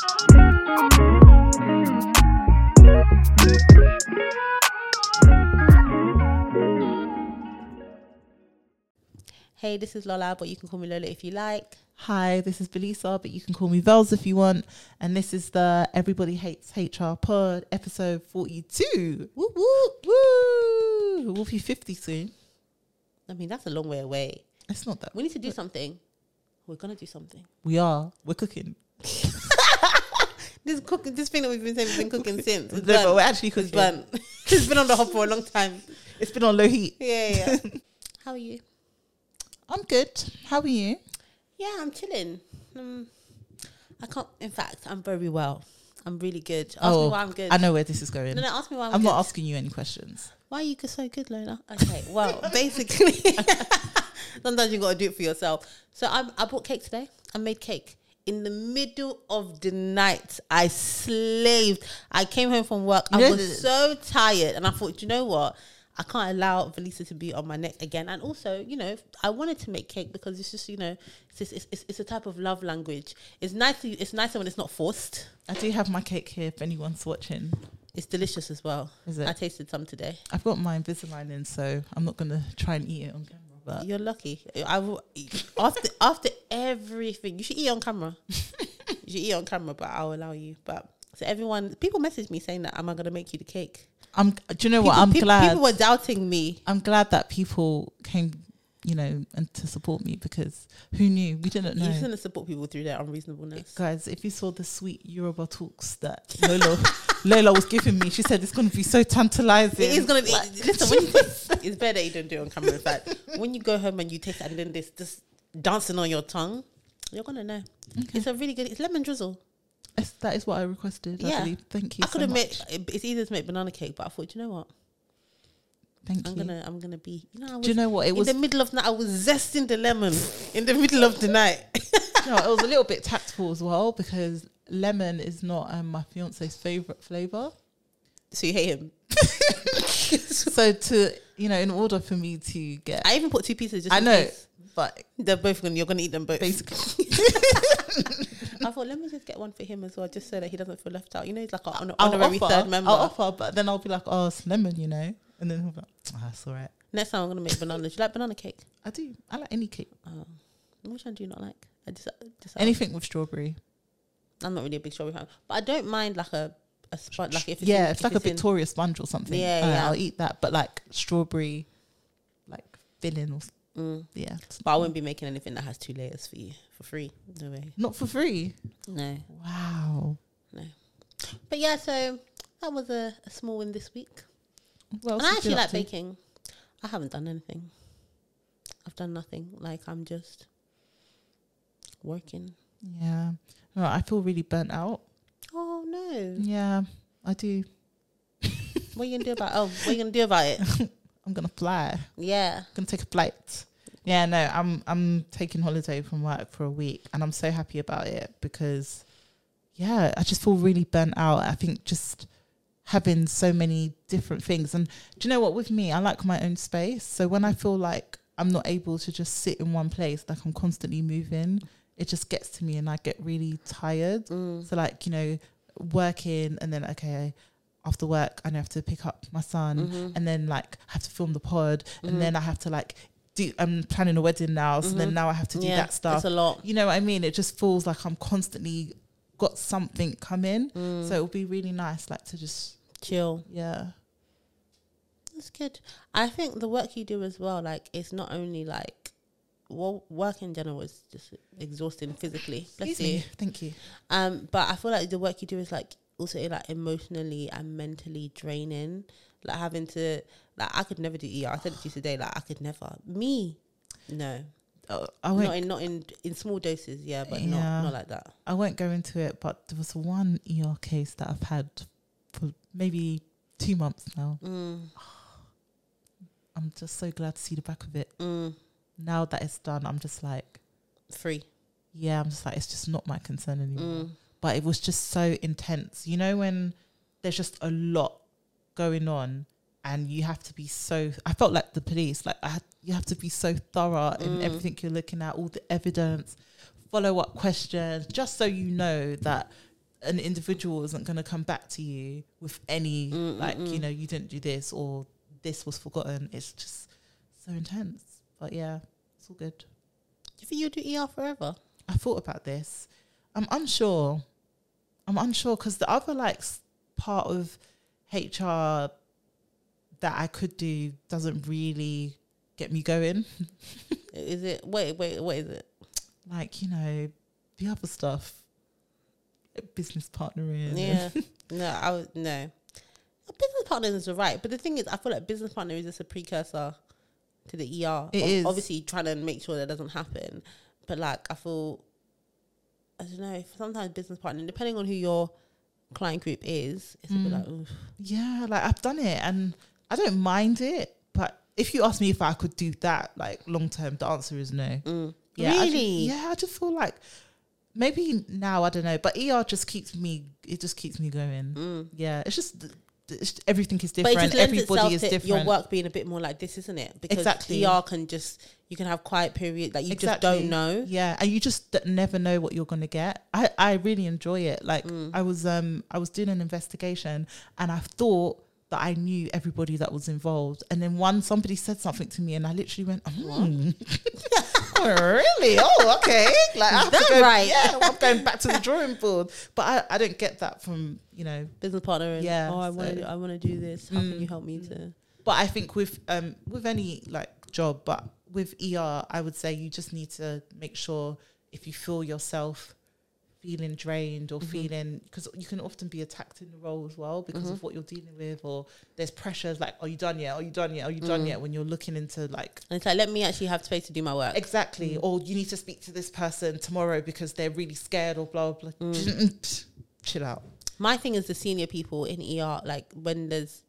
Hey, this is Lola, but you can call me Lola if you like. Hi, this is Velisa, but you can call me Vels if you want. And this is the Everybody Hates HR pod, episode 42. Woo woo woo. We'll be 50 soon. I mean, that's a long way away. It's not that. We need to do something. We're gonna do something. We are. We're cooking. This cooking, this thing that we've been saying, we've been cooking since. It's No, but we're actually It's cooking. burnt. it's been on the hop for a long time. It's been on low heat. Yeah, yeah. How are you? I'm good. How are you? Yeah, I'm chilling. Um, I can't. In fact, I'm very well. I'm really good. Ask me why I'm good. Oh, I know where this is going. No, no, ask me why I'm, I'm good. not asking you any questions. Why are you so good, Lola? Okay, well, basically, sometimes you've got to do it for yourself. So I'm, I bought cake today. I made cake in the middle of the night. I slaved. I came home from work. I was so tired, and I thought, you know what? I can't allow Velisa to be on my neck again. And also, you know, I wanted to make cake because it's just, you know, it's just, it's, it's, it's a type of love language. It's nice. To, it's nicer when it's not forced. I do have my cake here if anyone's watching. It's delicious as well. Is it? I tasted some today. I've got my Invisalign in, so I'm not going to try and eat it on camera. But You're lucky. I will after after everything. You should eat on camera. you should eat on camera, but I'll allow you. But so everyone, people message me saying that, "Am I gonna make you the cake?" I'm. Do you know what? I'm peop- glad. People were doubting me. I'm glad that people came, you know, and to support me because who knew? We didn't know. You shouldn't support people through their unreasonableness. Guys, if you saw the sweet Yoruba talks that Lola, Lola was giving me, she said it's going to be so tantalizing. It is gonna be. Like- listen, when you taste, it's better that you don't do it on camera. In fact, when you go home and you taste and then this just dancing on your tongue, you're gonna know. It's a really good. It's lemon drizzle. Yes, that is what I requested. I Yeah. believe. Thank you. I could so admit much. it- it's easier to make banana cake, but I thought, you know what? Thank I'm you. gonna, I'm gonna be. You know, I was, Do you know what it in was? the middle of the night, I was zesting the lemon in the middle of the night. no, it was a little bit tactful as well because lemon is not um, my fiance's favorite flavor. so you hate him. so to you know, in order for me to get, I even put two pieces. Just I know, case. but they're both gonna. You're gonna eat them both. basically, I thought let me just get one for him as well, just so that he doesn't feel left out. You know, he's like an honorary offer, third member. I'll offer, but then I'll be like, oh, it's lemon, you know, and then he'll be like, oh, that's all right. Next time I'm gonna make bananas. You like banana cake? I do. I like any cake, Oh, which one do you not like? I just, just anything with strawberry. I'm not really a big strawberry fan, but I don't mind like a a sponge. Like if it's yeah, in, it's if like a in- Victoria sponge or something. Yeah, Uh, yeah. I'll eat that, but like strawberry, like filling or Mm. yeah, But I wouldn't be making anything that has two layers for you for free. No way. not for free. No. Wow. No. But yeah, so that was a, a small win this week. Well, and I actually like to? baking. I haven't done anything. I've done nothing. Like I'm just working. Yeah. No, I feel really burnt out. Oh no! Yeah, I do. What are you gonna do about? Oh, what are you gonna do about it? I'm gonna fly. Yeah. gonna take a flight. Yeah, no, I'm I'm taking holiday from work for a week, and I'm so happy about it because, yeah, I just feel really burnt out. I think just having so many different things, and do you know what? With me, I like my own space. So when I feel like I'm not able to just sit in one place, like I'm constantly moving, it just gets to me, and I get really tired. Mm. So like you know, working, and then okay. After work, I have to pick up my son, Mhm. and then like have to film the pod, Mhm. and then I have to like do. I'm planning a wedding now, so then Mhm. now I have to do yeah, that stuff. It's a lot. You know what I mean? It just feels like I'm constantly got something coming. Mm. So it would be really nice, like to just chill. yeah, That's good. I think the work you do as well, like it's not only like well, work in general is just exhausting physically. Bless Excuse you. me. Thank you. Um, but I feel like the work you do is like also like emotionally and mentally draining. Like having to like I could never do ER. I said it to you today. Like I could never. Me, no. Uh, I won't. Not in not in in small doses. Yeah, but Yeah. not not like that. I won't go into it, but there was one ER case that I've had for maybe two months now. Mm, I'm just so glad to see the back of it. mm, Now that it's done, I'm just like, free. yeah, I'm just like, it's just not my concern anymore. Mm, but it was just so intense. You know, when there's just a lot going on and you have to be so, I felt like the police, like I had, you have to be so thorough in Mm. everything you're looking at, all the evidence, follow up questions, just so you know that an individual isn't going to come back to you with any Mm, like you mm. know you didn't do this or this was forgotten. It's just so intense. But yeah, it's all good. Do you think you'll do ER forever? I thought about this. I'm unsure. I'm unsure because the other like part of HR that I could do doesn't really get me going. Is it? Wait, wait, what is it? Like you know, the other stuff, business partnering. Yeah. no, I was no. Business partners is alright, but the thing is, I feel like business partner is just a precursor to the ER. It Ob- is. obviously trying to make sure that doesn't happen, but like I feel, I don't know. Sometimes business partner, depending on who your client group is, it's a bit Mm. like, oof. Yeah, like I've done it and I don't mind it. But if you ask me if I could do that, like long term, the answer is no. Mm. Yeah, I ju- really? yeah, I just feel like maybe now I don't know, but ER just keeps me. It just keeps me going. Mm. Yeah, it's just everything is But it different. just Everybody is to different. your work being a bit more like this, isn't it? Because Exactly. ER can just you can have quiet period that you just don't know. Yeah, and you just d- never know what you're gonna get. I I really enjoy it. Like Mm. I was um I was doing an investigation and I thought that I knew everybody that was involved, and then one somebody said something to me, and I literally went, hmm. oh, really? Oh, okay. Like I that go, right? Yeah, I'm going back to the drawing board. But I, I don't get that from you know. Business partner, and, Yeah, Oh, I want to I want to do this. How can Mm, you help me to? But I think with um with any like job, but with ER, I would say you just need to make sure if you feel yourself feeling drained or Mhm. feeling because you can often be attacked in the role as well because Mhm. of what you're dealing with or there's pressures like are you done yet are you done yet are you done Mm. yet when you're looking into like And it's like let me actually have space to do my work. exactly Mm. or you need to speak to this person tomorrow because they're really scared or blah blah, blah. Mm. chill out My thing is the senior people in ER, like when there's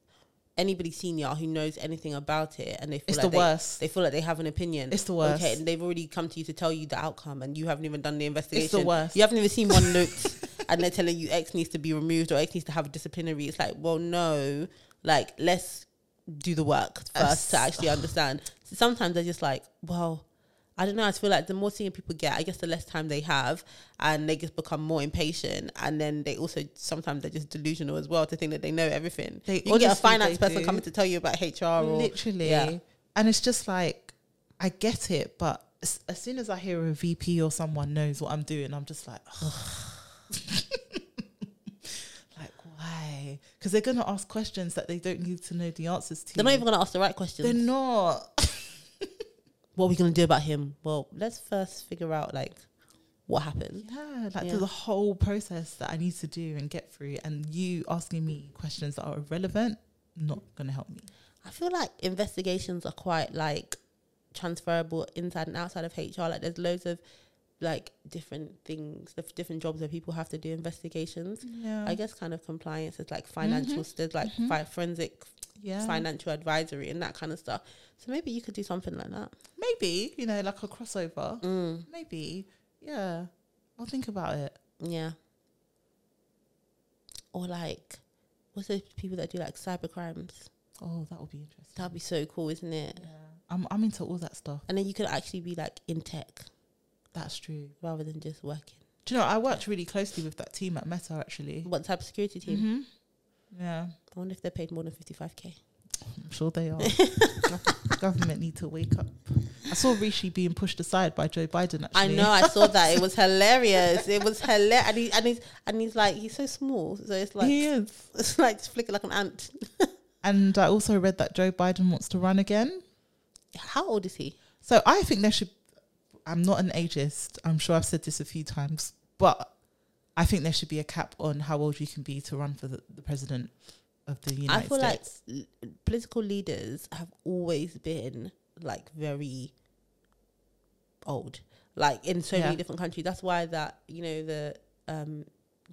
anybody senior who knows anything about it and they feel it's like the they, worst they feel like they have an opinion. it's the worst Okay, and they've already come to you to tell you the outcome, and you haven't even done the investigation. it's the worst You haven't even seen one note, and they're telling you X needs to be removed or X needs to have a disciplinary. It's like, well, no, like let's do the work first to actually understand. So sometimes they're just like, well, I don't know. I feel like the more senior people get, I guess the less time they have, and they just become more impatient. And then they also sometimes they're just delusional as well to think that they know everything. They you get a finance person do. coming to tell you about HR or literally yeah. and it's just like i get it but as, as soon as i hear a vp or someone knows what i'm doing i'm just like like why because they're going to ask questions that they don't need to know the answers to they're not even going to ask the right questions. they're not what are we going to do about him? Well, let's first figure out like what happened. yeah like Yeah. there's a whole process that i need to do and get through and you asking me questions that are irrelevant not going to help me I feel like investigations are quite like transferable inside and outside of HR. Like there's loads of like different things, the different jobs where people have to do investigations. yeah I guess kind of compliance is like financial, there's like Mhm. fi- forensic yeah financial advisory and that kind of stuff. So maybe you could do something like that. maybe you know like a crossover Mm, Maybe. Yeah. I'll think about it. yeah. Or like, what's those people that do like cyber crimes? Oh, that would be interesting. That'd be so cool, isn't it? Yeah. I'm I'm into all that stuff. And then you could actually be like in tech That's true. rather than just working. Do you know, I worked really closely with that team at Meta actually. What type of security team? Mhm. Yeah. I wonder if they're paid more than 55k. I'm sure they are. Gov- government need to wake up. I saw Rishi being pushed aside by Joe Biden Actually, I know, I saw that. It was hilarious. It was hilarious. And, he, and, he's, and he's like, he's so small. So it's like, he is. it's like flicking like an ant. And I also read that Joe Biden wants to run again. How old is he? So I think there should. I'm not an ageist. I'm sure I've said this a few times, but I think there should be a cap on how old you can be to run for the, the president of the United I feel States. like l- political leaders have always been like very old, like in so Yeah. many different countries. That's why that you know the um,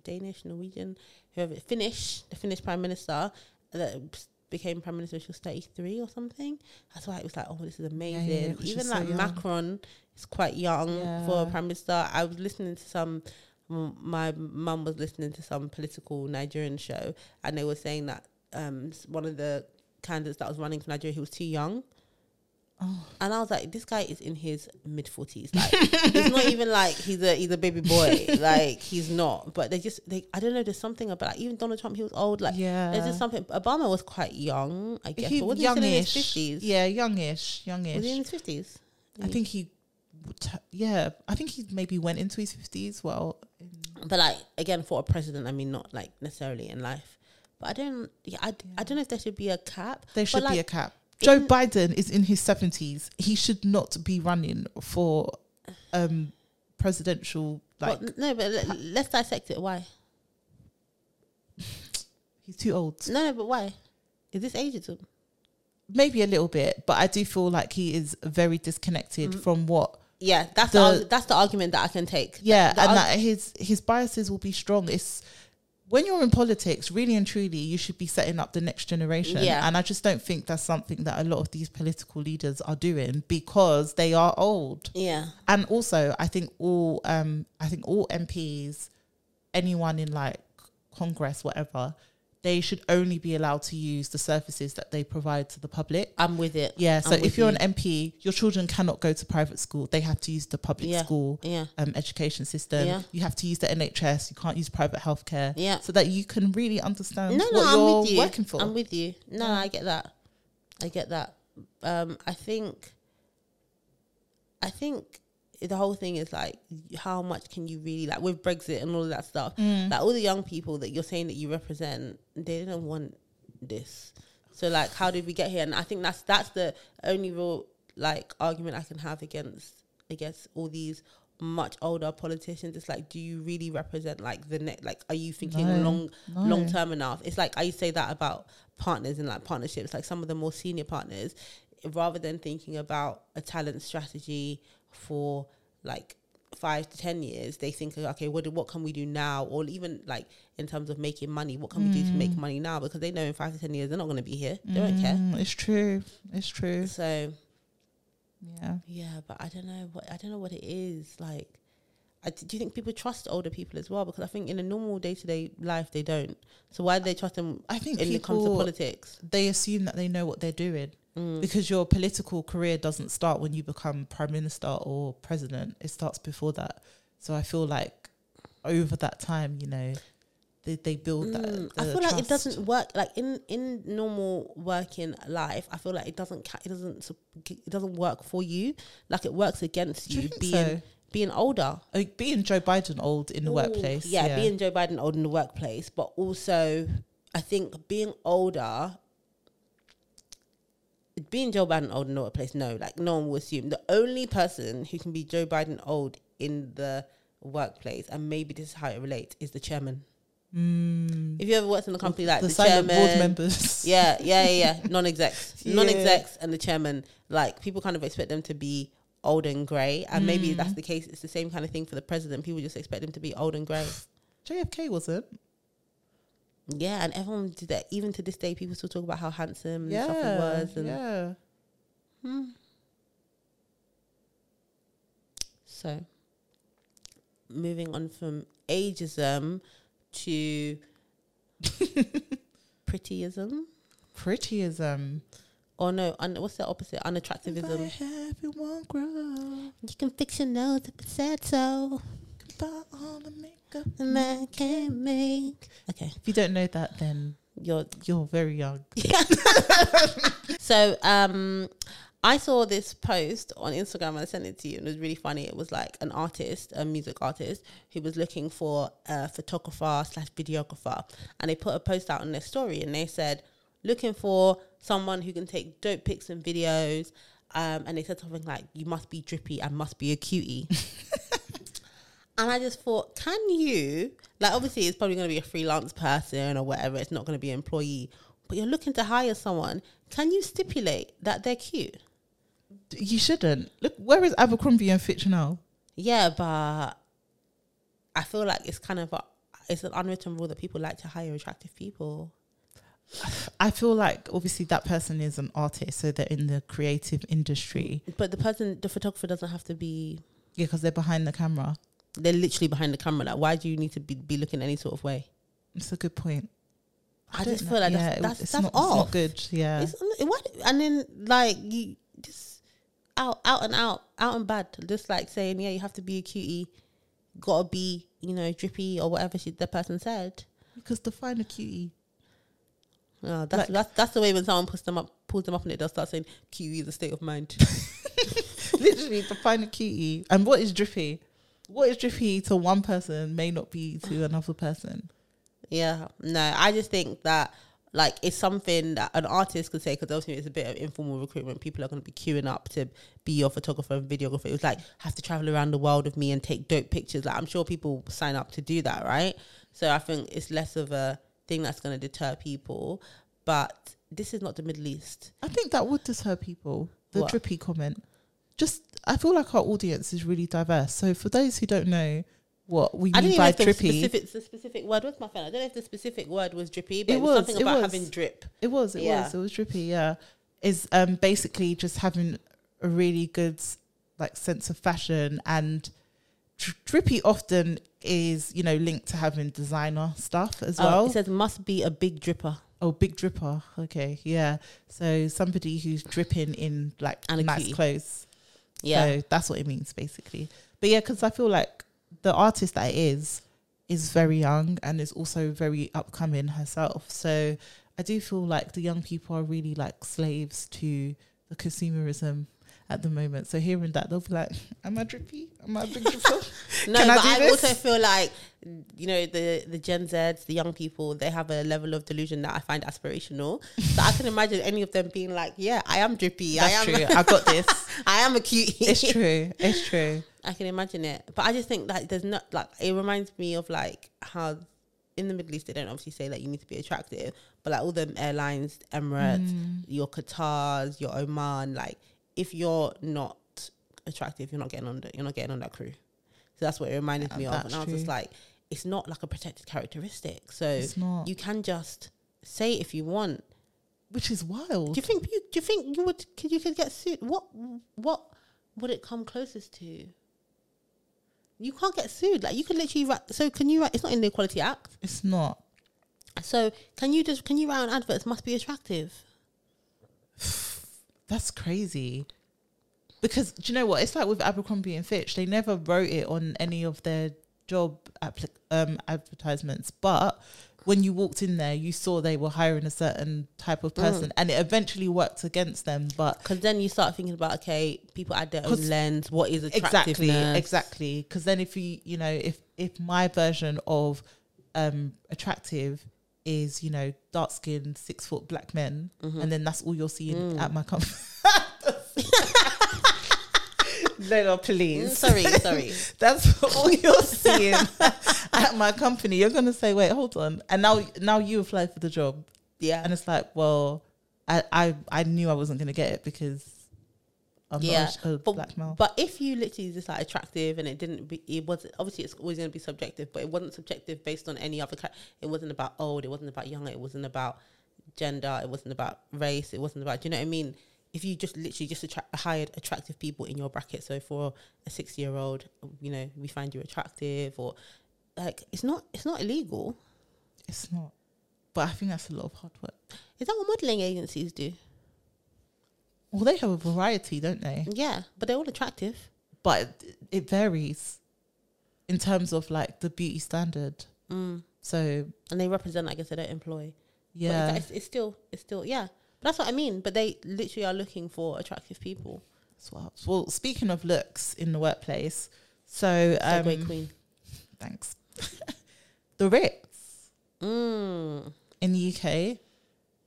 Danish, Norwegian, whoever Finnish, the Finnish prime minister that became prime minister, she was thirty three or something. That's why it was like, oh, this is amazing. yeah, she's Even like young. Macron is quite young for a prime minister. I was listening to some. My mum was listening to some political Nigerian show, and they were saying that um, one of the candidates that was running for Nigeria, he was too young. Oh. And I was like, this guy is in his mid forties. Like, he's not even like he's a he's a baby boy. Like, he's not. But they just they I don't know. There's something about like, even Donald Trump. He was old. Like, yeah. there's just something. Obama was quite young. I guess. he, but he still in his youngish. fifties? Yeah, youngish, youngish. Was he in his fifties? I think he, yeah, I think he maybe went into his fifties. Well, But like again, for a president, I mean, not like necessarily in life. But I don't. Yeah, I, I don't know if there should be a cap. there should But, be a cap. Joe Biden is in his seventies. He should not be running for um presidential. Like Well, no, but let, let's dissect it. Why? he's too old. No, no, but why? Is this ageism? Maybe a little bit, but I do feel like he is very disconnected Mm. from what. Yeah, that's The- the, that's the argument that I can take. Yeah, The and arg- that his his biases will be strong. It's when you're in politics, really and truly, you should be setting up the next generation. Yeah. And I just don't think that's something that a lot of these political leaders are doing because they are old. yeah, and also I think all um I think all MPs, anyone in like Congress, whatever, they should only be allowed to use the services that they provide to the public. I'm with it. Yeah, so I'm if you're you. an MP, your children cannot go to private school. They have to use the public Yeah. school Yeah, um, education system. Yeah. You have to use the NHS. You can't use private healthcare. yeah. So that you can really understand No, what no, you're I'm with you. working for. I'm with you. No, I get that. I get that. Um, I think. I think the whole thing is like, how much can you really like with Brexit and all of that stuff? Mm. Like all the young people that you're saying that you represent, they didn't want this. So like, how did we get here? And I think that's that's the only real like argument I can have against against all these much older politicians. It's like, do you really represent like the next? Like, are you thinking No, long no. long term enough? It's like I say that about partners and like partnerships. Like some of the more senior partners, rather than thinking about a talent strategy for like five to ten years, they think, okay, what do- what can we do now? Or even like in terms of making money, what can we do to make money now? Because they know in five to ten years they're not going to be here. They don't care. Mm, It's true. It's true. So Yeah. yeah, but I don't know what I don't know what it is like. I, do you think people trust older people as well? Because I think in a normal day to day life they don't. So why do they trust them I think when it comes to politics? they assume that they know what they're doing Mm. because your political career doesn't start when you become prime minister or president. It starts before that. So I feel like over that time, you know, they they build that. Mm, I feel like it doesn't work like in in normal working life. I feel like it doesn't it doesn't it doesn't work for you. Like it works against you being so? being older. Like being Joe Biden old in the Ooh, workplace. Yeah, being Joe Biden old in the workplace, but also I think being older, being Joe Biden old in the workplace, no, like no one will assume. The only person who can be Joe Biden old in the workplace, and maybe this is how it relates, is the chairman. Mm. If you ever worked in a company like the, the, silent chairman, board members. yeah, yeah, yeah, yeah. non-execs, Yeah. non-execs, and the chairman. Like people kind of expect them to be old and grey, and maybe Mm. that's the case. It's the same kind of thing for the president. People just expect them to be old and grey. JFK wasn't. Yeah, and everyone did that. Even to this day, people still talk about how handsome and Yeah. stuff he was. And yeah. Hmm. So, moving on from ageism to prettyism, Prettyism. or no, un- what's the opposite? Unattractivism. If I have you won't grow. You can fix your nose if it said so. Buy all the makeup. A man can make. Okay, If you don't know that, then you're you're very young. So um I saw this post on Instagram and I sent it to you and it was really funny. It was like an artist, a music artist, who was looking for a photographer slash videographer. And they put a post out on their story and they said, looking for someone who can take dope pics and videos. Um, and they said something like, you must be drippy and must be a cutie. and I just thought, can you, like, obviously it's probably going to be a freelance person or whatever, it's not going to be an employee, but you're looking to hire someone. Can you stipulate that they're cute? You shouldn't. Look, where is Abercrombie and Fitch now? Yeah, but I feel like it's kind of a, it's an unwritten rule that people like to hire attractive people. I feel like obviously that person is an artist, so they're in the creative industry. But the person, the photographer doesn't have to be. Yeah, because they're behind the camera. They're literally behind the camera. Like, why do you need to be, be looking any sort of way? It's a good point. I, don't just know. feel like Yeah, that's that's, it's that's not, off. It's not good. Yeah. It's, what, and then like you just out, out and out, out and bad. Just like saying, yeah, you have to be a cutie, gotta be, you know, drippy or whatever she, the person said. Because define a cutie. Oh, that's, Like- that's that's the way when someone puts them up, pulls them up on it, they'll start saying cutie is a state of mind. Literally define a cutie. And what is drippy? What is drippy to one person may not be to another person. Yeah, no, I just think that like it's something that an artist could say because obviously it's a bit of informal recruitment. People are going to be queuing up to be your photographer and videographer. It was like have to travel around the world with me and take dope pictures. Like I'm sure people sign up to do that, right? So I think it's less of a thing that's going to deter people. But this is not the Middle East. I think that would deter people. The What? drippy comment. Just, I feel like our audience is really diverse. So for those who don't know what we mean by drippy. I mean didn't even know by drippy, specific, the specific word was my friend. I don't know if the specific word was drippy, but It it, was, was, something about was. having drip. it was, it Yeah. was, it was drippy. Yeah, is um basically just having a really good like sense of fashion and drippy often is you know linked to having designer stuff as Oh, well. it says must be a big dripper. Oh, big dripper. Okay, yeah. So somebody who's dripping in like And nice cutie. clothes. Yeah. So that's what it means basically. But yeah, because I feel like the artist that it is is very young and is also very upcoming herself. So I do feel like the young people are really like slaves to the consumerism at the moment. So hearing that, they'll be like, "Am I drippy? Am I a big dripper?" No, Can I but I, this? also feel like you know the the Gen Zs, the young people, they have a level of delusion that I find aspirational. so I can imagine any of them being like, "Yeah, I am drippy. I That's am. true. I got this. I am a cutie." It's true. It's true. I can imagine it, but I just think that there's not like it reminds me of like how in the Middle East they don't obviously say that you need to be attractive, but like all the airlines, Emirates, Mm. your Qatars, your Oman, like if you're not attractive, you're not getting on the, you're not getting on that crew. So that's what it reminded Yeah, me of, and I was just like, it's not like a protected characteristic. So It's not. you can just say if you want. Which is wild. Do you think you do you think you would could you could get sued? What what would it come closest to? You can't get sued. Like you could literally write. So can you write? It's not in the Equality Act. It's not. So can you just can you write on adverts? Must be attractive. That's crazy. Because do you know what? It's like with Abercrombie and Fitch. They never wrote it on any of their job appli- um, advertisements, but when you walked in there, you saw they were hiring a certain type of person, and it eventually worked against them. But Because then you start thinking about okay, people add their own lens. What is exactly, exactly. Because then if you, you know, if if my version of um attractive is you know dark skinned six foot black men, Mm-hmm. and then that's all you're seeing Mm. at my company. no, no, Mm, please. Sorry, sorry. That's all you're seeing at my company. You're gonna say, "Wait, hold on," and now, now you apply for the job, Yeah, and it's like, well, I, I, I knew I wasn't gonna get it because Yeah, not a, a but, black male. but if you literally just like attractive and it didn't be, it was obviously it's always going to be subjective, but it wasn't subjective based on any other. Ca- it wasn't about old. It wasn't about young. It wasn't about gender. It wasn't about race. It wasn't about. Do you know what I mean? If you just literally just attract, hired attractive people in your bracket, so for a sixty year old, you know, we find you attractive, or like it's not it's not illegal. It's not. But I think that's a lot of hard work. Is that what modeling agencies do? Well, they have a variety, don't they? Yeah, but they're all attractive. But it, varies in terms of like the beauty standard. Mm. So And they represent, I guess, they don't employ. Yeah, it's, it's still, it's still, yeah. But that's what I mean. But they literally are looking for attractive people. what- well, speaking of looks in the workplace, so um, segue queen. thanks. the Ritz Mm. in the UK,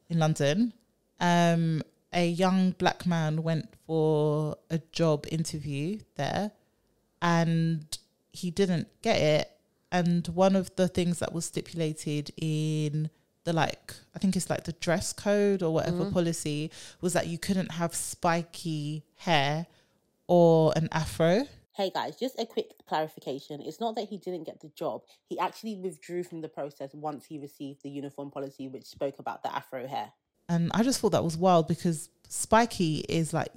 in London, um, a young black man went for a job interview there, and he didn't get it. And one of the things that was stipulated in the like, I think it's like the dress code or whatever Mhm. policy was that you couldn't have spiky hair or an afro. Hey guys, just a quick clarification. It's not that he didn't get the job. He actually withdrew from the process once he received the uniform policy, which spoke about the afro hair. And I just thought that was wild because spiky is like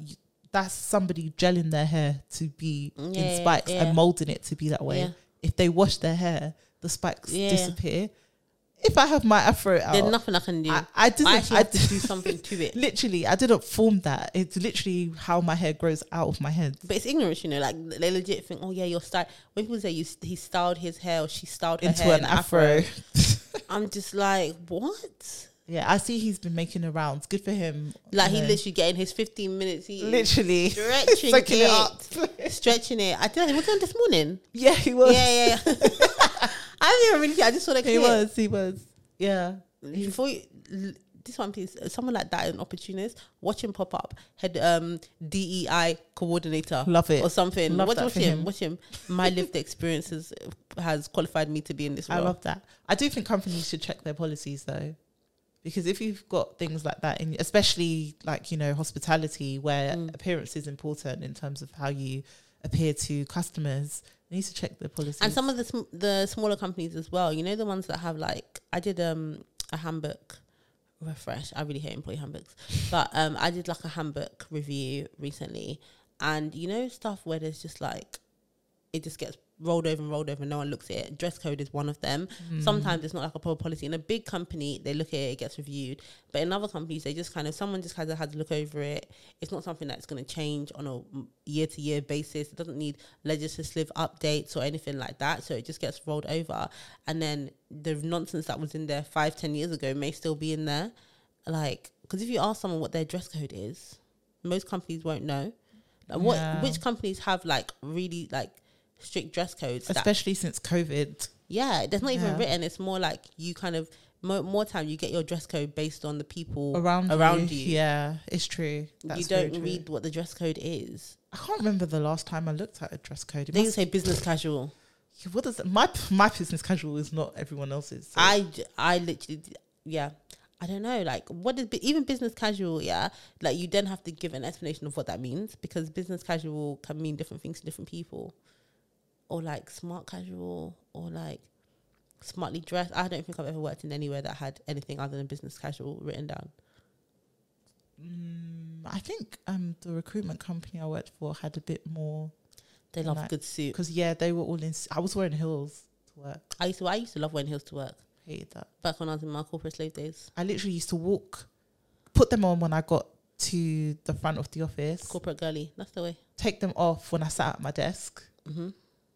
that's somebody gelling their hair to be Yeah, in spikes yeah. and molding it to be that way. Yeah. If they wash their hair, the spikes disappear. if I have my afro out, There's nothing I can do. I, I, I didn't. actually I to did- do something to it. literally, I didn't form that. It's literally how my hair grows out of my head. But it's ignorance, you know. Like they legit think, oh yeah, you're style. When people say you, he styled his hair or she styled her Into hair an in afro. I'm just like, what? Yeah, I see he's been making the rounds. Good for him. Like you he literally getting his 15 minutes. He literally stretching soaking it, it up. stretching it. I tell you, was he on this morning? Yeah, he was. Yeah, yeah. yeah. I didn't even really. I just saw that he clip. was. He was. Yeah. Before you, this one, please. Someone like that, an opportunist. Watch him pop up. Head um DEI coordinator. Love it. or something. Love watch, that watch for him. him. Watch him. My lived experiences has qualified me to be in this I love that. I do think companies should check their policies though, because if you've got things like that, in, especially like you know hospitality, where Mm. appearance is important in terms of how you appear to customers, they need to check the policies. and some of the sm- the smaller companies as well. You know the ones that have like I did um a handbook refresh. I really hate employee handbooks, but um I did like a handbook review recently, and you know stuff where there's just like it just gets rolled over and rolled over and no one looks at it. Dress code is one of them. Mm. Sometimes it's not like a proper policy. In a big company, they look at it, it gets reviewed. But in other companies, they just kind of someone just kind of had to look over it. It's not something that's going to change on a year to year basis. It doesn't need legislative updates or anything like that. So it just gets rolled over, and then the nonsense that was in there five, ten years ago may still be in there. Like, because if you ask someone what their dress code is, most companies won't know. Like, what Yeah. which companies have like really like strict dress codes? that- especially since COVID. yeah, there's not even Yeah. written. It's more like you kind of more, more time you get your dress code based on the people around around you. Yeah, it's true. That's you don't true. read what the dress code is. I can't remember the last time I looked at a dress code. It They say business casual. what does my my business casual is not everyone else's. so- I, I literally yeah. I don't know, like what is even business casual? Yeah, like you then have to give an explanation of what that means because business casual can mean different things to different people, or like smart casual, or like smartly dressed. I don't think I've ever worked in anywhere that had anything other than business casual written down. Mm, I think um the recruitment company I worked for had a bit more They love Like- good suit. because yeah they were all in. I was wearing heels to work. I used to I used to love wearing heels to work Hated that. back when I was in my corporate slave days. I literally used to walk, put them on when I got to the front of the office, Corporate girly, that's the way. take them off when I sat at my desk, hmm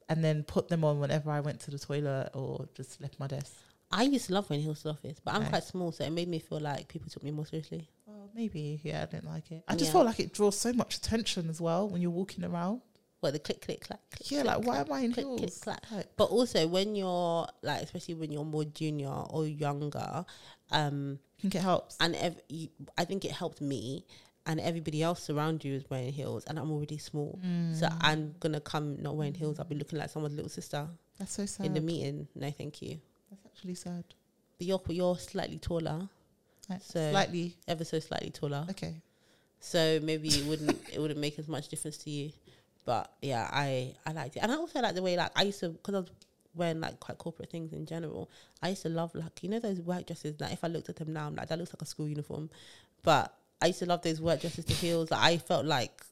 and then put them on whenever I went to the toilet or just left my desk. I used to love wearing heels to the office, but I'm Nice. quite small, so it made me feel like people took me more seriously. Well, maybe yeah, I didn't like it. I just Yeah. felt like it draws so much attention as well when you're walking around. What the click click clack. click, Yeah, click, like why clack, am I in click, heels? click, clack. Like, But also when you're like, especially when you're more junior or younger, um, I think it helps. and ev- you, I think it helped me, and everybody else around you is wearing heels, and I'm already small, so Mm. I'm gonna come not wearing heels. I'll be looking like someone's little sister That's so sad. in the meeting. No, thank you. That's actually sad. But you're you're slightly taller, So- slightly ever so slightly taller. okay. So maybe it wouldn't it wouldn't make as much difference to you. But yeah, I I liked it, and I also like the way like I used to because I was wearing like quite corporate things in general. I used to love like you know those work dresses. Like if I looked at them now, I'm like that looks like a school uniform. But I used to love those work dresses to heels. Like, I felt like.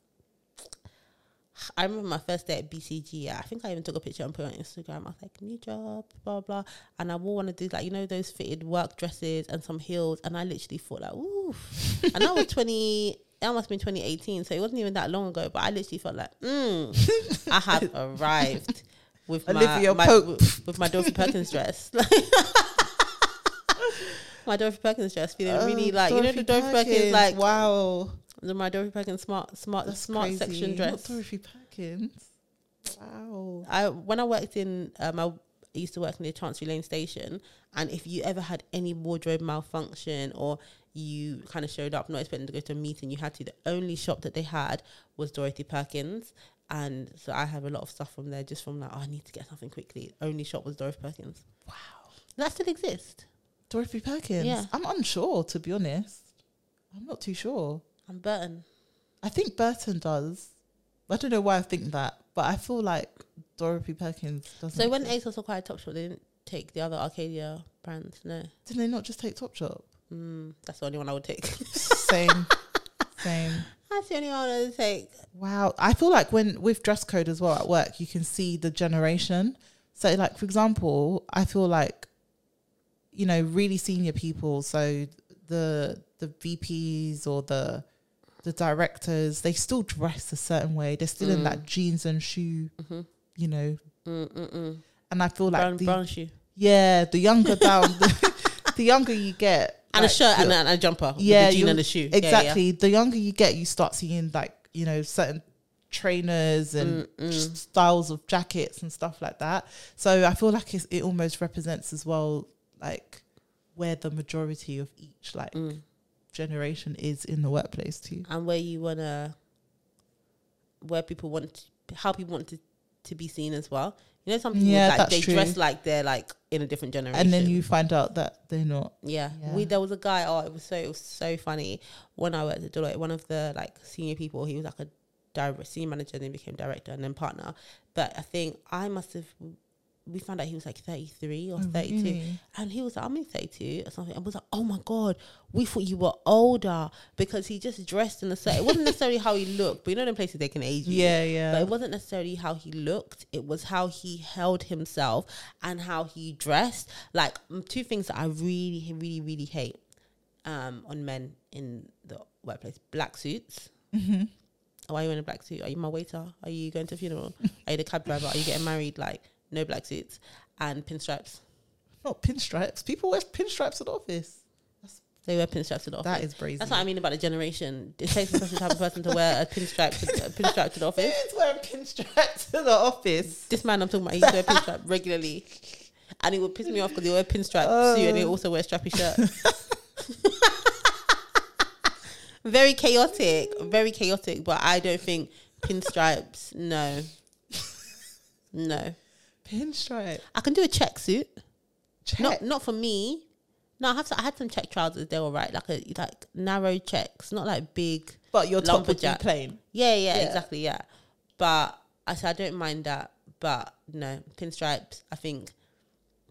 I remember my first day at BCG. Yeah, I think I even took a picture and put it on Instagram. I was like, "New job, blah blah," and I wore one of these like you know those fitted work dresses and some heels, and I literally thought like, "Ooh," and that was twenty. That must have been 2018, so it wasn't even that long ago. But I literally felt like, mm, I have arrived with my Olivia my, Pope. with, with my Dorothy Perkins dress. my Dorothy Perkins dress, feeling really Oh, like you know the Dorothy Perkins, Perkins, like wow, the my Dorothy Perkins smart smart that's smart crazy. section Not dress. Dorothy Perkins. Wow. I when I worked in um, I used to work near Chancery Lane Station, and if you ever had any wardrobe malfunction or you kind of showed up not expecting to go to a meeting, you had to. The only shop that they had was Dorothy Perkins, and so I have a lot of stuff from there just from like oh, I need to get something quickly. Only shop was Dorothy Perkins. Wow. That still exist? Dorothy Perkins. Yeah. I'm unsure to be honest. I'm not too sure. I'm Burton. I think Burton does. I don't know why I think that, but I feel like Dorothy Perkins doesn't. So when. ASOS acquired Topshop, they didn't take the other Arcadia brands. No, didn't they not just take Topshop? mm, that's the only one I would take. Same, same. that's the only one I would take. Wow. I feel like when with dress code as well at work, you can see the generation. So like for example, I feel like you know really senior people, so the the VPs or the the directors, they still dress a certain way. They're still in Mm. that jeans and shoe, Mm-hmm. you know. Mm, mm, mm. And I feel like Brown, the, brown shoe yeah, the younger down, the, the younger you get, and a shirt and a, and a jumper. Yeah, the jean and a shoe. Yeah, yeah. exactly. The younger you get, you start seeing like you know certain trainers and Mm, mm. styles of jackets and stuff like that. So I feel like it's, it almost represents as well like where the majority of each like Mm. generation is in the workplace too. and where you wanna, where people want, how people want to, to be seen as well. You know, some people Yeah, like they true. dress like they're like in a different generation, And then you find out that they're not. Yeah. Yeah. We there was a guy, oh it was so it was so funny. When I worked at Deloitte, one of the like senior people, he was like a direct senior manager, then became director and then partner. But I think I must have we found out he was like thirty three or 32 really? And he was like, I'm in 32 or something. I was like, oh my God, we thought you were older because he just dressed in a certain, it wasn't necessarily how he looked, but you know, in places they can age you. Yeah, yeah But it wasn't necessarily how he looked. It was how he held himself and how he dressed. Like two things that I really, really, really hate um, on men in the workplace: black suits. hmm Why are you wearing a black suit? Are you my waiter? Are you going to a funeral? are you the cab driver? Are you getting married? Like no black suits and pinstripes. Not pinstripes. People wear pinstripes at the office. They wear pinstripes to the office. That is crazy. That's what I mean about the generation. It takes a special type of person to wear a pinstripe to, a pinstripe to the office. Who's wearing pinstripes to the office? This man I'm talking about, he used to wear pinstripe regularly. And it would piss me off because he wear pinstripe Oh. suit and he oh. also wear strappy shirt. very chaotic, very chaotic. But I don't think pinstripes, no. No. Pinstripe. I can do a check suit. Check. Not not for me. No, I have to, I had some check trousers, they were right. Like a like narrow checks, not like big but your top would be plain. Yeah, yeah, Yeah. exactly, yeah. But I said I don't mind that, but no pinstripes. I think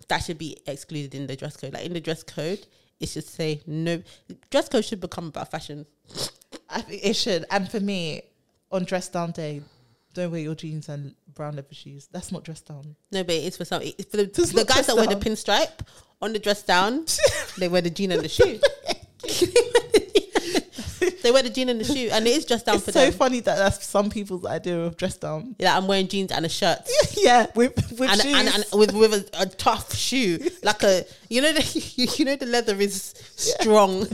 that should be excluded in the dress code. Like in the dress code, it should say no. Dress code should become about fashion. I think it should. And for me, on dress down day, don't wear your jeans and brown leather shoes. That's not dress down. No, but it's for some. It's for the, It's the guys that wear the down. pinstripe on the dress down. they wear the jean and the shoe. they wear the jean and the shoe, and it is dress down it's for so them. So funny that that's some people's idea of dress down. Yeah, I'm wearing jeans and a shirt. yeah, with with and, shoes. and, and with with a, a tough shoe, like a you know the you know the leather is strong,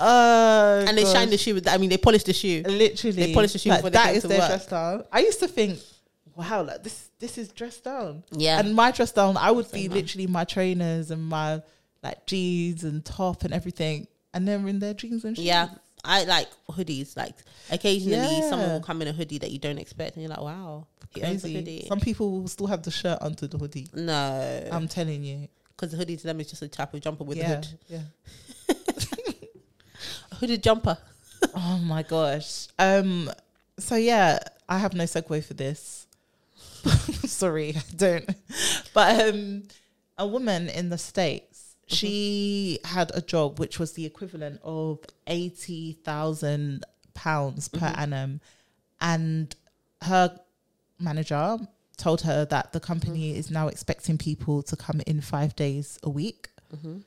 Oh, and they gosh. shine the shoe with. I mean, they polish the shoe. literally They polish the shoe like, that is their work. dress down. I used to think, wow, like this this is dress down. Yeah, And my dress down, I would be literally my trainers and my like jeans and top and everything, and they're in their jeans and shoes. yeah. I like hoodies. Like occasionally, someone will come in a hoodie that you don't expect, and you're like, wow, a crazy. Some people will still have the shirt under the hoodie. no, I'm telling you. because the hoodie to them is just a type of jumper with a yeah, hood. yeah. Hooded jumper. Oh my gosh. Um. So yeah, I have no segue for this. Sorry, I don't. But um, a woman in the states, she had a job which was the equivalent of eighty thousand pounds per annum, and her manager told her that the company is now expecting people to come in five days a week, hmm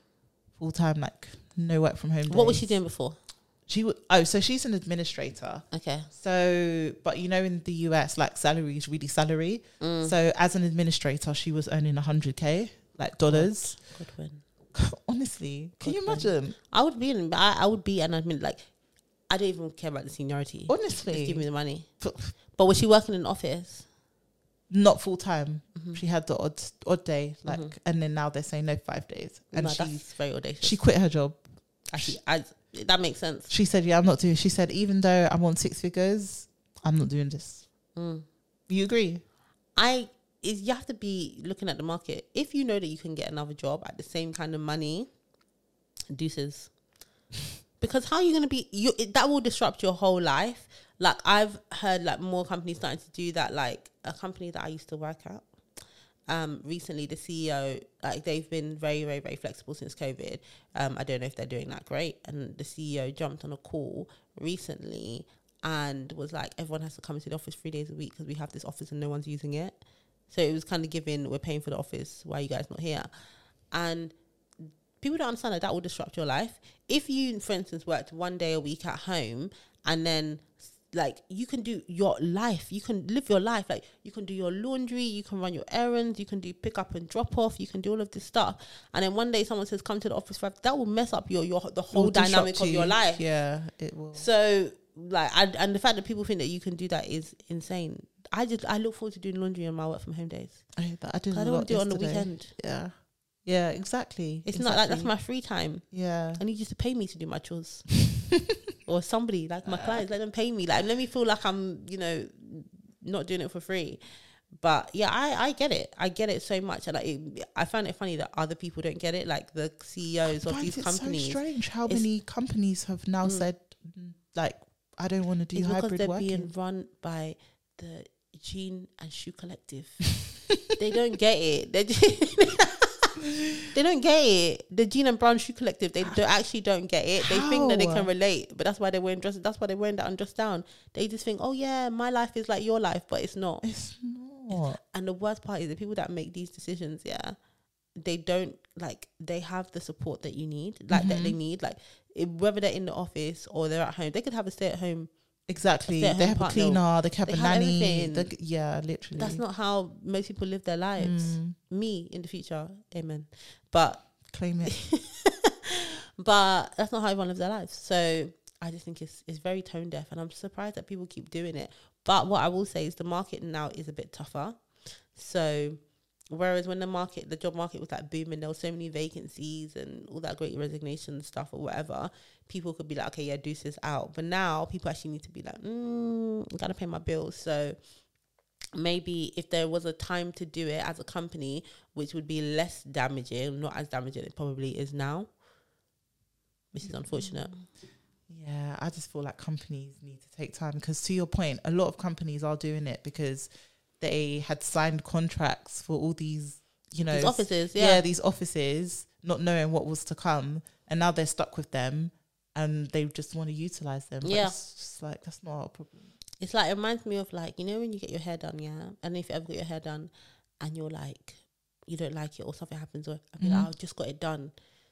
full time, like no work from home. What was she doing before? She w- oh, so she's an administrator. Okay. So, but you know, in the US, like salary is really salary. Mm. So, as an administrator, she was earning 100k, like dollars. Good win. Honestly, can you imagine? I would be in. I, I would be an admin. Like, I don't even care about the seniority. Honestly, Just give me the money. But- was she working in an office? not full time. Mhm. She had the odd odd day, like, Mhm. and then now they're saying no five days, and no, she very audacious. she quit her job. actually, I, that makes sense. She said, "Yeah, I'm not doing." She said, "Even though I'm on six figures, I'm not doing this." Mm. You agree? I is you have to be looking at the market. If you know that you can get another job at the same kind of money, deuces. because how are you going to be? You it, that will disrupt your whole life. Like I've heard, like more companies starting to do that. Like a company that I used to work at. Um, recently, the CEO, like they've been very, very, very flexible since COVID. Um, I don't know if they're doing that great. And the CEO jumped on a call recently and was like, everyone has to come into the office three days a week because we have this office and no one's using it. So it was kind of giving, we're paying for the office. Why are you guys not here? and people don't understand that that will disrupt your life. If you, for instance, worked one day a week at home and then like you can do your life, you can live your life. Like you can do your laundry, you can run your errands, you can do pick up and drop off, you can do all of this stuff. And then one day someone says, "Come to the office," for that will mess up your your the whole dynamic of you. your life. Yeah, it will. So like, I, and the fact that people think that you can do that is insane. I just I look forward to doing laundry on my work from home days. I, I did. I a don't lot want to do it on the weekend. Yeah, yeah, exactly. It's not like that's my free time. Yeah, I need you to pay me to do my chores. or somebody, like my clients, let them pay me. Like let me feel like I'm, you know, not doing it for free. But yeah, I, I get it. I get it so much. And I, it, I find it funny that other people don't get it, like the CEOs of these companies. So strange how It's- many companies have now Mm. said like I don't want to do it's because hybrid they're working. being run by the Jean and Shoe Collective. they don't get it. They, they don't get it. The Jean and Brown Shoe Collective, they don't, actually don't get it. They think that they can relate, but that's why they're wearing dress. That's why they're wearing that undressed down. They just think, oh yeah, my life is like your life, but it's not. it's not. And the worst part is the people that make these decisions, yeah, they don't like they have the support that you need, like that Mm-hmm. they need, like if, whether they're in the office or they're at home, they could have a stay at home Exactly. They have a cleaner. They have They a nanny. they- yeah, literally. That's not how most people live their lives. Mm, Me in the future, amen. But claim it. but that's not how everyone lives their lives. So I just think it's it's very tone deaf, and I'm surprised that people keep doing it. But what I will say is the market now is a bit tougher. So whereas when the market, the job market was like booming, there was so many vacancies and all that great resignation stuff or whatever. People could be like, okay, yeah, deuces out. But now people actually need to be like, mm, I gotta pay my bills. So maybe if there was a time to do it as a company, which would be less damaging, not as damaging it probably is now. Which is unfortunate. Yeah, I just feel like companies need to take time because, to your point, a lot of companies are doing it because they had signed contracts for all these, you know, These offices, yeah. yeah. these offices, not knowing what was to come, and now they're stuck with them, and they just want to utilize them. Yeah. it's just like that's not a problem. It's like it reminds me of like, you know, when you get your hair done, yeah. And if you ever get your hair done and you're like you don't like it or something happens or I mean Mhm. like, I just got it done.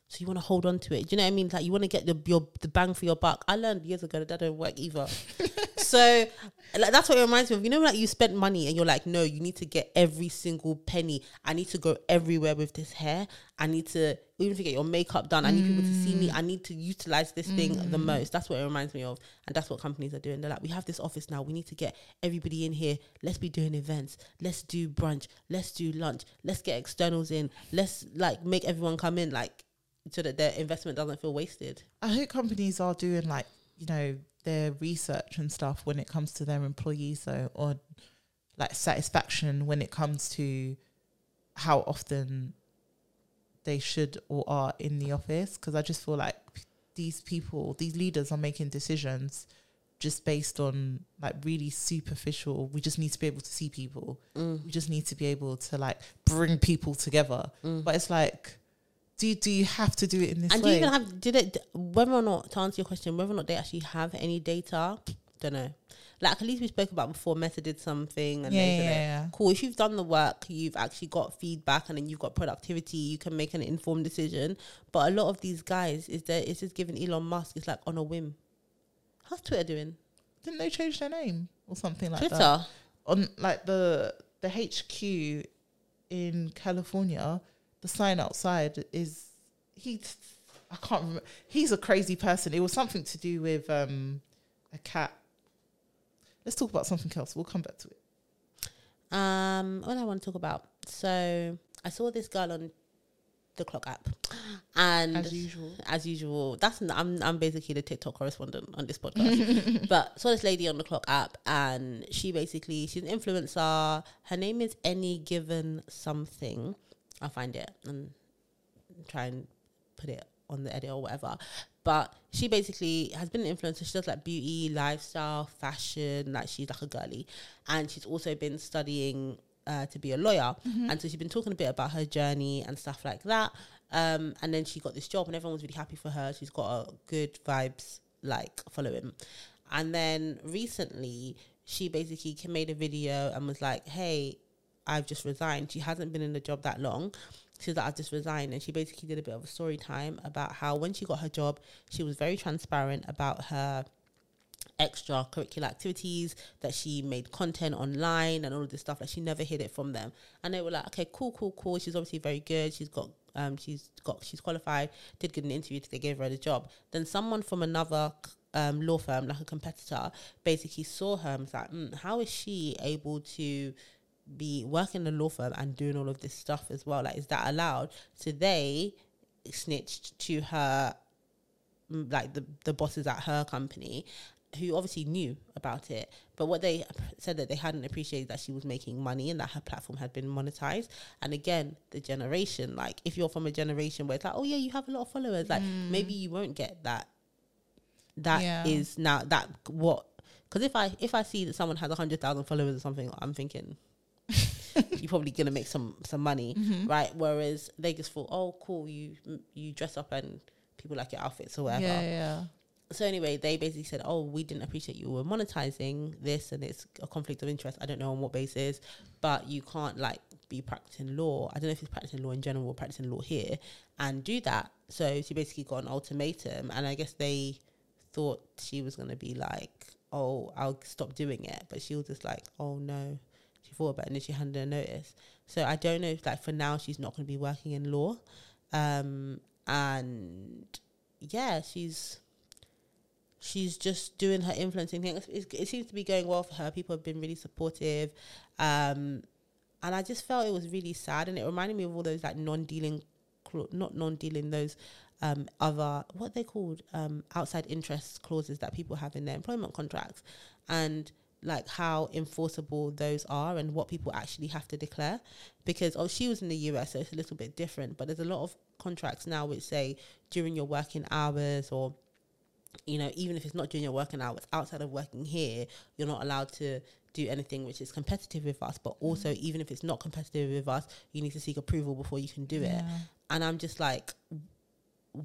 So you want to hold on to it. Do you know what I mean? Like you want to get the your the bang for your buck. I learned years ago that that don't work either. so like that's what it reminds me of. You know, like you spent money and you're like, no, you need to get every single penny. I need to go everywhere with this hair. I need to even if you get your makeup done. I need people to see me. Mm. I need to utilize this thing the mm. most. That's what it reminds me of, and that's what companies are doing. They're like, we have this office now. We need to get everybody in here. Let's be doing events. Let's do brunch. Let's do lunch. Let's get externals in. Let's like make everyone come in like so that their investment doesn't feel wasted. I hope companies are doing like you know their research and stuff when it comes to their employees, though, or like satisfaction when it comes to how often they should or are in the office. Because I just feel like p- these people, these leaders, are making decisions just based on like really superficial. We just need to be able to see people. Mm. We just need to be able to like bring people together. Mm. But it's like. Do you, do you have to do it in this And do you even have did it whether or not to answer your question whether or not they actually have any data? Don't know. Like at least we spoke about before. Meta did something and yeah, they yeah, it. yeah. Cool. If you've done the work, you've actually got feedback, and then you've got productivity. You can make an informed decision. But a lot of these guys is that it's just giving Elon Musk. It's like on a whim. How's Twitter doing? Didn't they change their name or something like Twitter. that? Twitter. On like the the HQ in California, the sign outside is he. I can't remember. He's a crazy person. It was something to do with um a cat. Let's talk about something else. We'll come back to it. Um, what I want to talk about. So I saw this girl on the Clock app, and As usual. as usual, that's I'm I'm basically the TikTok correspondent on this podcast. but saw this lady on the Clock app, and she basically she's an influencer. Her name is Any Given Something. I'll find it and try and put it on the edit or whatever. But she basically has been an influencer. She does like beauty, lifestyle, fashion. Like she's like a girly, and she's also been studying uh, to be a lawyer. And so she's been talking a bit about her journey and stuff like that. Um, and then she got this job, and everyone was really happy for her. She's got a good vibes like following. And then recently, she basically made a video and was like, "Hey, I've just resigned." She hasn't been in the job that long, She's like, I've just resigned. And she basically did a bit of a story time about how when she got her job, she was very transparent about her extracurricular activities that she made content online and all of this stuff. Like she never hid it from them. And they were like okay cool cool cool. She's obviously very good. She's got um she's got she's qualified. Did get an interview they gave her the job. Then someone from another um, law firm like a competitor basically saw her and was like mm, how is she able to be working in a law firm and doing all of this stuff as well like is that allowed so they snitched to her mm, like the the bosses at her company who obviously knew about it, but what they said that they hadn't appreciated that she was making money and that her platform had been monetized. And again, the generation, like if you're from a generation where it's like, oh yeah, you have a lot of followers, like mm. maybe you won't get that. That yeah. is now that what because if I if I see that someone has a hundred thousand followers or something, I'm thinking you're probably gonna make some some money, mm-hmm. right? Whereas they just thought, oh, cool, you you dress up and people like your outfits or whatever. Yeah, yeah so anyway, they basically said, "Oh, we didn't appreciate you were monetizing this, and it's a conflict of interest. I don't know on what basis, but you can't like be practicing law. I don't know if it's practicing law in general or practicing law here, and do that." So she basically got an ultimatum, and I guess they thought she was gonna be like, "Oh, I'll stop doing it," but she was just like, "Oh no." She thought about it, and then she handed a notice. So I don't know if like for now she's not gonna be working in law, um, and yeah, she's she's just doing her influencing thing. It, seems to be going well for her. People have been really supportive. Um, and I just felt it was really sad. And it reminded me of all those like non dealing, not non dealing, those um, other, what they called, um, outside interest clauses that people have in their employment contracts. And like how enforceable those are and what people actually have to declare because oh she was in the US so it's a little bit different but there's a lot of contracts now which say during your working hours or you know, even if it's not during your working hours, outside of working here, you're not allowed to do anything which is competitive with us. But also, mm. even if it's not competitive with us, you need to seek approval before you can do yeah. it. And I'm just like,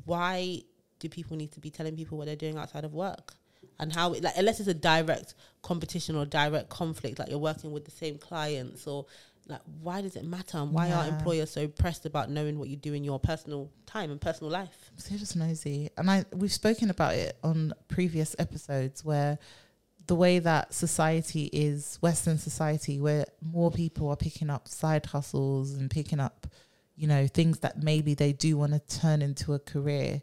why do people need to be telling people what they're doing outside of work? And how, it, like, unless it's a direct competition or direct conflict, like you're working with the same clients or like why does it matter? And why yeah. are employers so pressed about knowing what you do in your personal time and personal life? They're just nosy. And i we've spoken about it on previous episodes where the way that society is western society where more people are picking up side hustles and picking up you know things that maybe they do want to turn into a career.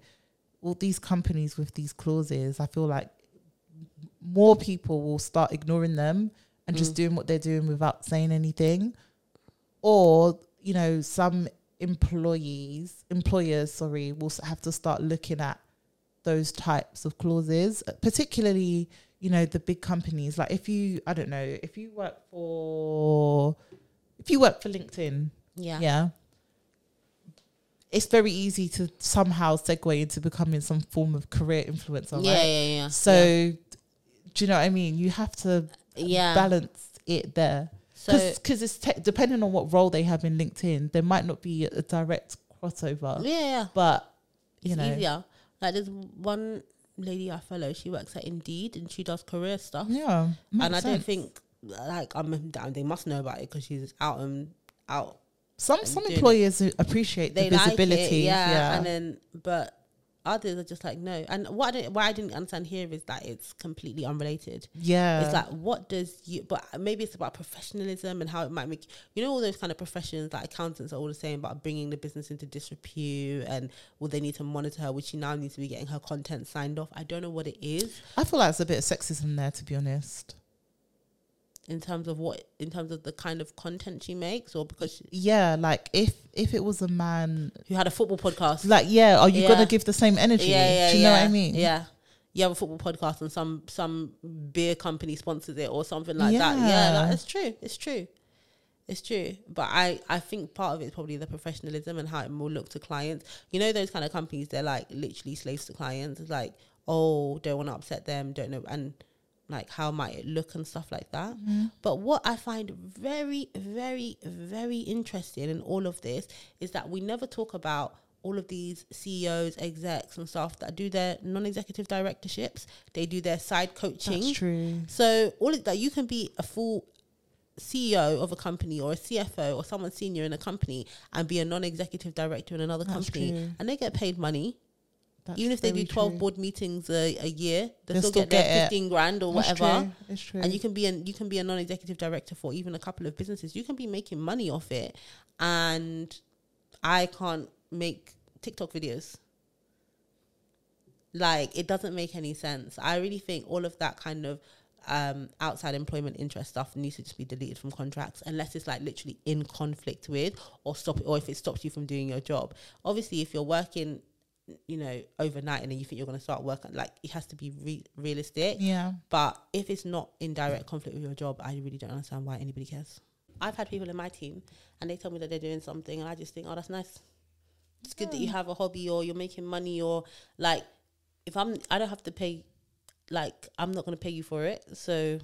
All these companies with these clauses i feel like more people will start ignoring them and mm. just doing what they're doing without saying anything. Or you know some employees employers sorry will have to start looking at those types of clauses particularly you know the big companies. Like if you i don't know if you work for if you work for linkedin yeah. yeah it's very easy to somehow segue into becoming some form of career influencer yeah right? yeah yeah so yeah. do you know what i mean you have to yeah balance it there because so, it's te- depending on what role they have in LinkedIn, there might not be a, a direct crossover. Yeah, yeah. but you it's know, easier. Like there's one lady I follow. She works at Indeed and she does career stuff. Yeah, and I sense. don't think like I'm. They must know about it because she's out and out. Some some employers it. appreciate the visibility. Like it, yeah, yeah, and then but others are just like no. And what I why I didn't understand here is that it's completely unrelated. Yeah. it's like what does you but maybe it's about professionalism and how it might make you know all those kind of professions like accountants are all the same about bringing the business into disrepute and will they need to monitor her which she now needs to be getting her content signed off. I don't know what it is. I feel like there's a bit of sexism there to be honest in terms of what in terms of the kind of content she makes or because she, yeah like if if it was a man who had a football podcast. Like yeah are you yeah. gonna give the same energy? Yeah, yeah, do you yeah, know what i mean? Yeah. You have a football podcast and some some beer company sponsors it or something like that. Yeah like, it's true it's true it's true. But i i think part of it is probably the professionalism and how it will look to clients. You know those kind of companies they're like literally slaves to clients. It's like oh don't want to upset them don't know and like how might it look and stuff like that. Mm-hmm. But what I find very, very, very interesting in all of this is that we never talk about all of these CEOs, execs, and stuff that do their non-executive directorships. They do their side coaching. That's true. So all of that, you can be a full CEO of a company or a CFO or someone senior in a company and be a non-executive director in another That's company, true. and they get paid money. That's Even if they do twelve true. board meetings a, a year, they They'll still, still get their get it. fifteen grand or It's whatever. true. It's true. And you can be an you can be a non-executive director for even a couple of businesses. You can be making money off it, and I can't make TikTok videos. Like it doesn't make any sense. I really think all of that kind of um, outside employment interest stuff needs to just be deleted from contracts unless it's like literally in conflict with or stop or if it stops you from doing your job. Obviously, if you're working, you know, overnight and then you think you're going to start working, like it has to be re- realistic. yeah. But if it's not in direct conflict with your job, I really don't understand why anybody cares. I've had people in my team and they tell me that they're doing something and I just think, oh, that's nice. It's good that you have a hobby or you're making money or like if I'm I don't have to pay like I'm not gonna pay you for it. So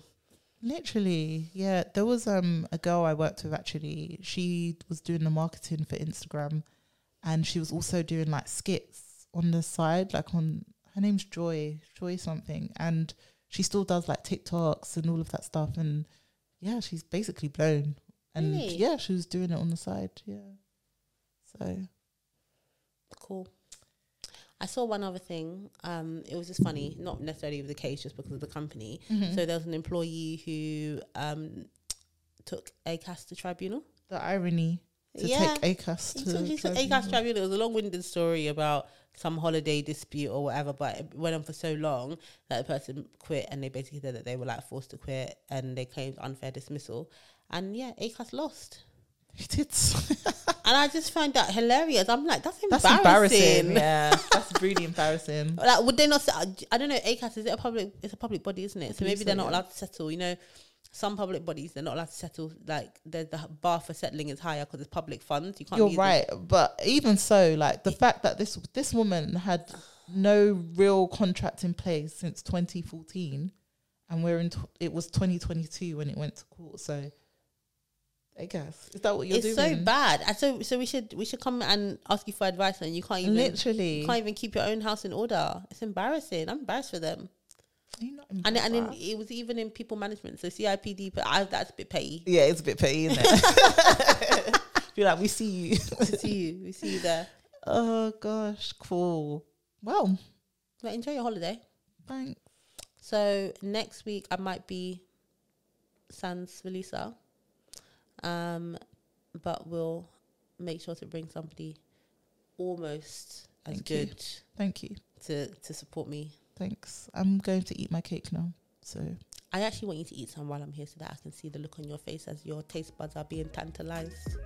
Literally, yeah. There was um a girl I worked with actually. She was doing the marketing for Instagram, and she was also doing like skits on the side, like on her name's Joy, Joy something, and she still does like TikToks and all of that stuff. And yeah, she's basically blown. And Really? yeah, she was doing it on the side. Yeah. So cool. I saw one other thing. Um, it was just funny, not necessarily the case, just because of the company. Mm-hmm. So there was an employee who um took ACAS to tribunal. the irony to Yeah. take ACAS He to took, he took tribunal. ACAS tribunal. It was a long-winded story about some holiday dispute or whatever, but it went on for so long that the person quit, and they basically said that they were like forced to quit, and they claimed unfair dismissal. And yeah, ACAS lost. He did. And I just find that hilarious. I'm like, that's embarrassing. That's embarrassing. Yeah, that's really embarrassing. Like, would they not? I don't know. ACAS is it a public? It's a public body, isn't it? So maybe they're not allowed to settle. You know, some public bodies they're not allowed to settle. Like the the bar for settling is higher because it's public funds. You can't. You're right, but even so, like the fact that this this woman had no real contract in place since 2014, and we're in it was 2022 when it went to court. So, I guess is that what you're it's doing? It's so bad. And so so we should we should come and ask you for advice, and you can't even Literally, you can't even keep your own house in order. It's embarrassing. I'm embarrassed for them. Are you And and in, it was even in people management. So CIPD, but I, that's a bit petty. yeah, it's a bit petty, isn't it? Be like, we see you. we see you. We see you there. oh gosh, cool. Well, But enjoy your holiday. thanks. So next week I might be Sans Velisa. Um, but we'll make sure to bring somebody almost as Thank you. good Thank you. to to support me. Thanks. I'm going to eat my cake now. So I actually want you to eat some while I'm here so that I can see the look on your face as your taste buds are being tantalized.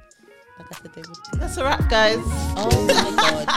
Like I said, they would. that's a wrap, guys. Oh my god.